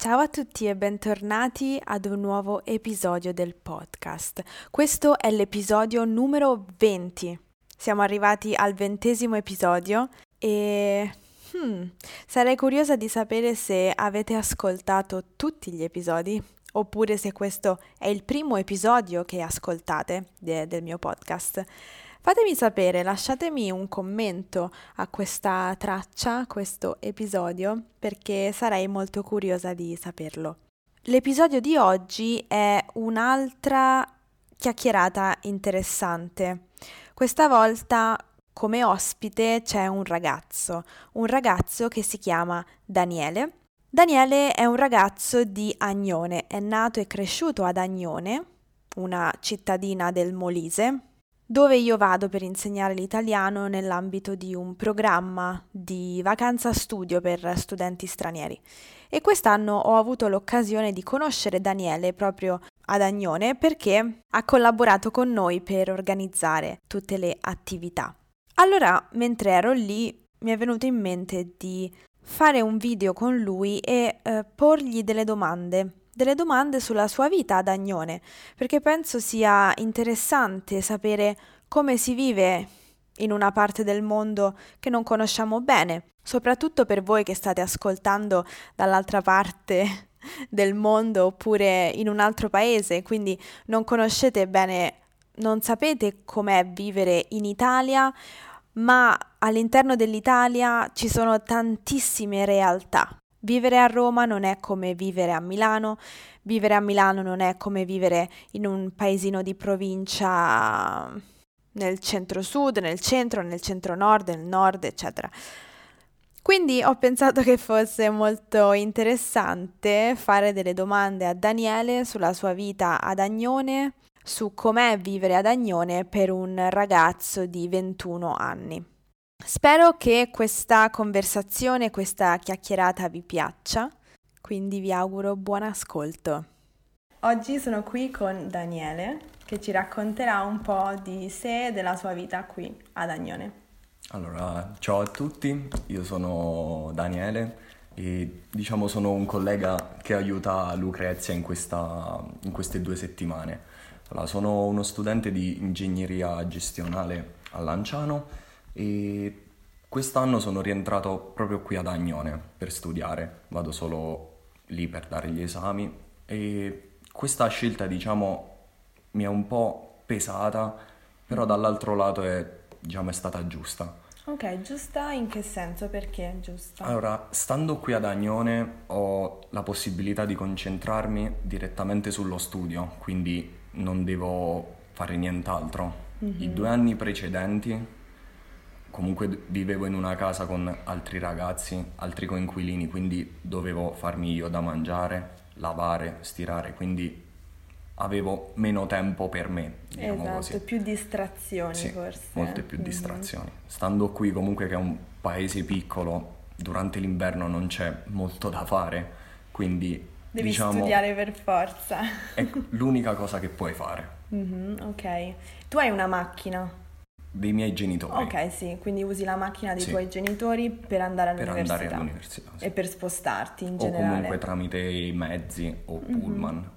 Ciao a tutti e bentornati ad un nuovo episodio del podcast. Questo è l'episodio numero 20. Siamo arrivati al ventesimo episodio e hmm, sarei curiosa di sapere se avete ascoltato tutti gli episodi oppure se questo è il primo episodio che ascoltate de- del mio podcast. Fatemi sapere, lasciatemi un commento a questa traccia, a questo episodio, perché sarei molto curiosa di saperlo. L'episodio di oggi è un'altra chiacchierata interessante. Questa volta come ospite c'è un ragazzo, un ragazzo che si chiama Daniele. Daniele è un ragazzo di Agnone, è nato e cresciuto ad Agnone, una cittadina del Molise, dove io vado per insegnare l'italiano nell'ambito di un programma di vacanza studio per studenti stranieri. E quest'anno ho avuto l'occasione di conoscere Daniele proprio ad Agnone perché ha collaborato con noi per organizzare tutte le attività. Allora, mentre ero lì, mi è venuto in mente di fare un video con lui e eh, porgli delle domande delle domande sulla sua vita ad Agnone, perché penso sia interessante sapere come si vive in una parte del mondo che non conosciamo bene, soprattutto per voi che state ascoltando dall'altra parte del mondo oppure in un altro paese, quindi non conoscete bene, non sapete com'è vivere in Italia, ma all'interno dell'Italia ci sono tantissime realtà. Vivere a Roma non è come vivere a Milano, vivere a Milano non è come vivere in un paesino di provincia nel centro-sud, nel centro, nel centro-nord, nel nord, eccetera. Quindi ho pensato che fosse molto interessante fare delle domande a Daniele sulla sua vita ad Agnone, su com'è vivere ad Agnone per un ragazzo di 21 anni. Spero che questa conversazione, questa chiacchierata vi piaccia, quindi vi auguro buon ascolto. Oggi sono qui con Daniele che ci racconterà un po' di sé e della sua vita qui ad Agnone. Allora, ciao a tutti, io sono Daniele e diciamo sono un collega che aiuta Lucrezia in, questa, in queste due settimane. Allora, sono uno studente di ingegneria gestionale a Lanciano e quest'anno sono rientrato proprio qui ad Agnone per studiare, vado solo lì per dare gli esami e questa scelta diciamo mi è un po' pesata, però dall'altro lato è, diciamo, è stata giusta. Ok, giusta in che senso? Perché giusta? Allora, stando qui ad Agnone ho la possibilità di concentrarmi direttamente sullo studio, quindi non devo fare nient'altro. Mm-hmm. I due anni precedenti comunque vivevo in una casa con altri ragazzi, altri coinquilini, quindi dovevo farmi io da mangiare, lavare, stirare, quindi avevo meno tempo per me, diciamo esatto, così. più distrazioni sì, forse. molte più mm-hmm. distrazioni. Stando qui comunque che è un paese piccolo, durante l'inverno non c'è molto da fare, quindi Devi diciamo, studiare per forza. è l'unica cosa che puoi fare. Mm-hmm, ok. Tu hai una macchina? Dei miei genitori. Ok, sì, quindi usi la macchina dei sì. tuoi genitori per andare all'università. Per andare all'università, sì. E per spostarti in o generale. O comunque tramite i mezzi o mm-hmm. pullman.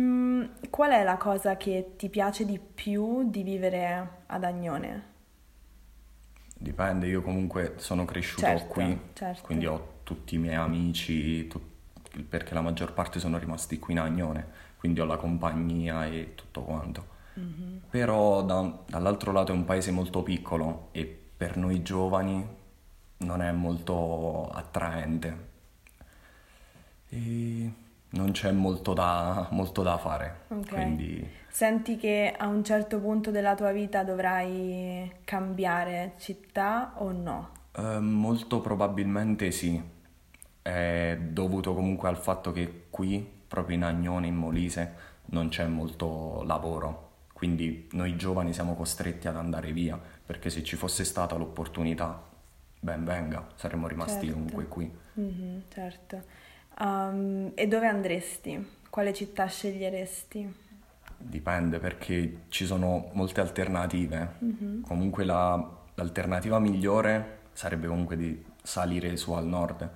Mm, qual è la cosa che ti piace di più di vivere ad Agnone? Dipende, io comunque sono cresciuto certo, qui, certo. quindi ho tutti i miei amici, tu... perché la maggior parte sono rimasti qui in Agnone, quindi ho la compagnia e tutto quanto. Mm-hmm. Però da, dall'altro lato è un paese molto piccolo e per noi giovani non è molto attraente. E non c'è molto da, molto da fare. Okay. Quindi... Senti che a un certo punto della tua vita dovrai cambiare città o no? Eh, molto probabilmente sì. È dovuto comunque al fatto che qui, proprio in Agnone, in Molise, non c'è molto lavoro quindi noi giovani siamo costretti ad andare via, perché se ci fosse stata l'opportunità, ben venga, saremmo rimasti certo. comunque qui. Mm-hmm, certo. Um, e dove andresti? Quale città sceglieresti? Dipende perché ci sono molte alternative. Mm-hmm. Comunque la, l'alternativa migliore sarebbe comunque di salire su al nord,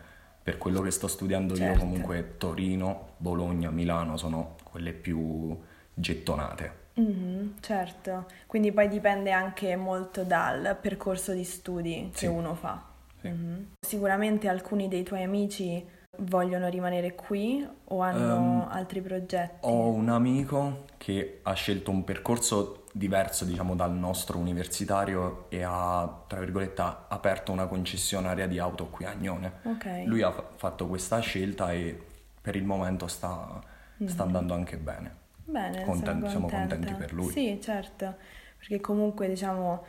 per quello che sto studiando Certo. io comunque Torino, Bologna, Milano sono quelle più gettonate. Mhm, certo, quindi poi dipende anche molto dal percorso di studi Sì. che uno fa. Sì. Mhm. Sicuramente alcuni dei tuoi amici vogliono rimanere qui o hanno Ehm, altri progetti. Ho un amico che ha scelto un percorso diverso, diciamo, dal nostro universitario e ha, tra virgolette, ha aperto una concessionaria di auto qui a Agnone. Ok. Lui ha fa- fatto questa scelta e per il momento sta, sta andando anche bene. Bene, Conten- siamo contenti per lui. Sì, certo, perché comunque diciamo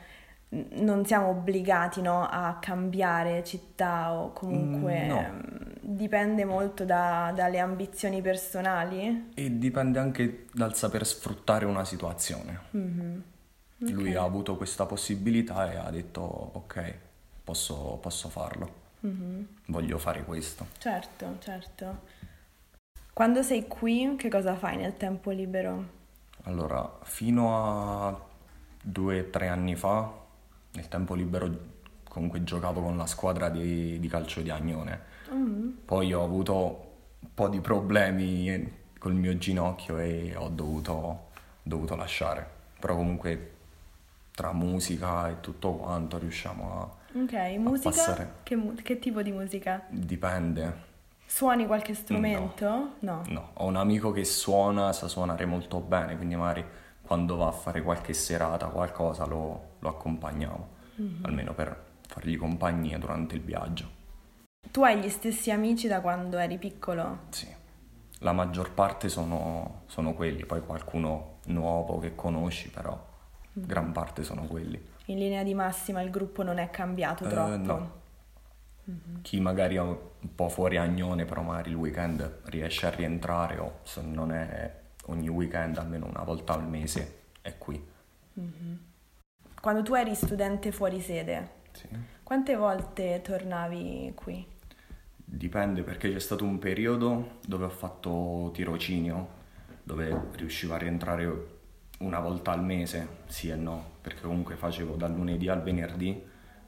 non siamo obbligati, no, a cambiare città o comunque Mm, no. mm, dipende molto da- dalle ambizioni personali. E dipende anche dal saper sfruttare una situazione. Mhm. Lui ha avuto questa possibilità e ha detto ok, posso, posso farlo, Mhm. voglio fare questo. Certo, certo. Quando sei qui, che cosa fai nel tempo libero? Allora, fino a due o tre anni fa, nel tempo libero comunque giocavo con la squadra di, di calcio di Agnone. Mm, Poi ho avuto un po' di problemi col mio ginocchio e ho dovuto, dovuto lasciare. Però comunque tra musica e tutto quanto riusciamo a... Ok, musica? passare. Che, mu- che tipo di musica? Dipende. Suoni qualche strumento? No. No, ho un amico che suona, sa suonare molto bene, quindi magari quando va a fare qualche serata, qualcosa, lo, lo accompagniamo, almeno per fargli compagnia durante il viaggio. Tu hai gli stessi amici da quando eri piccolo? Sì, la maggior parte sono, sono quelli, poi qualcuno nuovo che conosci, però gran parte sono quelli. In linea di massima il gruppo non è cambiato Eh, troppo? no. Chi magari è un po' fuori agnone, però magari il weekend riesce a rientrare o se non è ogni weekend, almeno una volta al mese, è qui. Quando tu eri studente fuori sede, Sì. quante volte tornavi qui? Dipende perché c'è stato un periodo dove ho fatto tirocinio, dove riuscivo a rientrare una volta al mese, sì e no, perché comunque facevo dal lunedì al venerdì,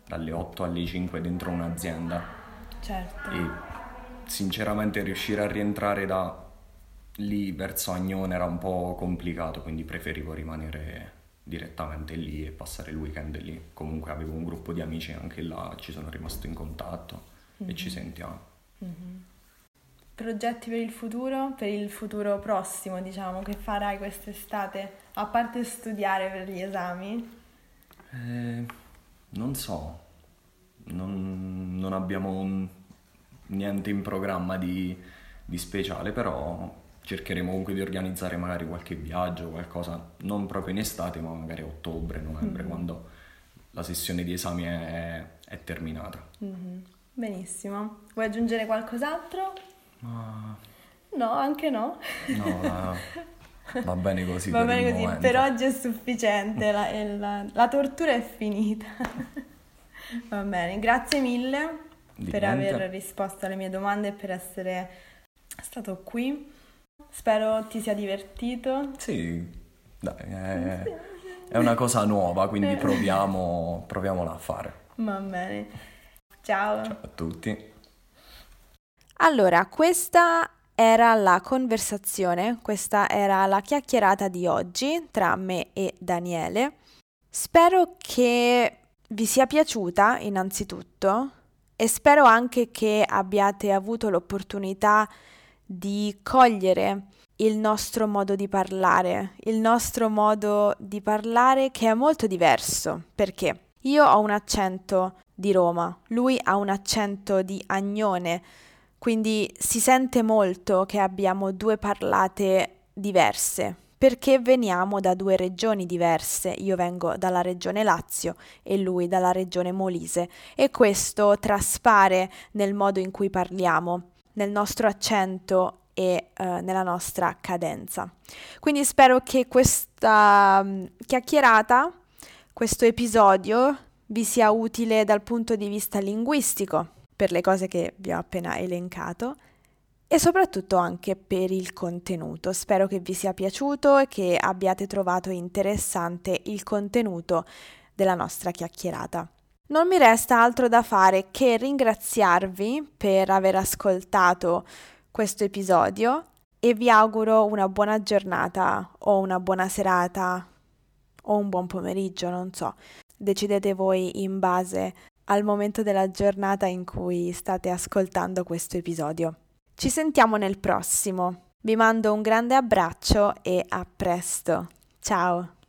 dalle 8 alle 5 dentro un'azienda Certo. e sinceramente riuscire a rientrare da lì verso Agnone era un po' complicato, quindi preferivo rimanere direttamente lì e passare il weekend lì. Comunque avevo un gruppo di amici anche là, ci sono rimasto in contatto e ci sentiamo. Progetti per il futuro? Per il futuro prossimo, diciamo, che farai quest'estate? A parte studiare per gli esami? Eh, non so, non, non abbiamo niente in programma di, di speciale, però cercheremo comunque di organizzare magari qualche viaggio, qualcosa, non proprio in estate, ma magari a ottobre, novembre, quando la sessione di esami è, è terminata. Mhm. Benissimo. Vuoi aggiungere qualcos'altro? Ma No, anche no. no, va, bene così Va per bene il così, momento. per oggi è sufficiente, la, la- la tortura è finita. Va bene, grazie mille Di per niente. aver risposto alle mie domande e per essere stato qui. Spero ti sia divertito. Sì, dai, è, è una cosa nuova, quindi proviamo, proviamola a fare. Va bene. Ciao. Ciao a tutti. Allora, questa era la conversazione, questa era la chiacchierata di oggi tra me e Daniele. Spero che vi sia piaciuta innanzitutto e spero anche che abbiate avuto l'opportunità di cogliere il nostro modo di parlare, il nostro modo di parlare che è molto diverso, perché io ho un accento di Roma, lui ha un accento di Agnone, quindi si sente molto che abbiamo due parlate diverse, perché veniamo da due regioni diverse. Io vengo dalla regione Lazio e lui dalla regione Molise e questo traspare nel modo in cui parliamo, nel nostro accento e eh, nella nostra cadenza. Quindi spero che questa mm, chiacchierata, questo episodio vi sia utile dal punto di vista linguistico per le cose che vi ho appena elencato e soprattutto anche per il contenuto. Spero che vi sia piaciuto e che abbiate trovato interessante il contenuto della nostra chiacchierata. Non mi resta altro da fare che ringraziarvi per aver ascoltato questo episodio e vi auguro una buona giornata o una buona serata o un buon pomeriggio, non so. Decidete voi in base al momento della giornata in cui state ascoltando questo episodio. Ci sentiamo nel prossimo. Vi mando un grande abbraccio e a presto. Ciao!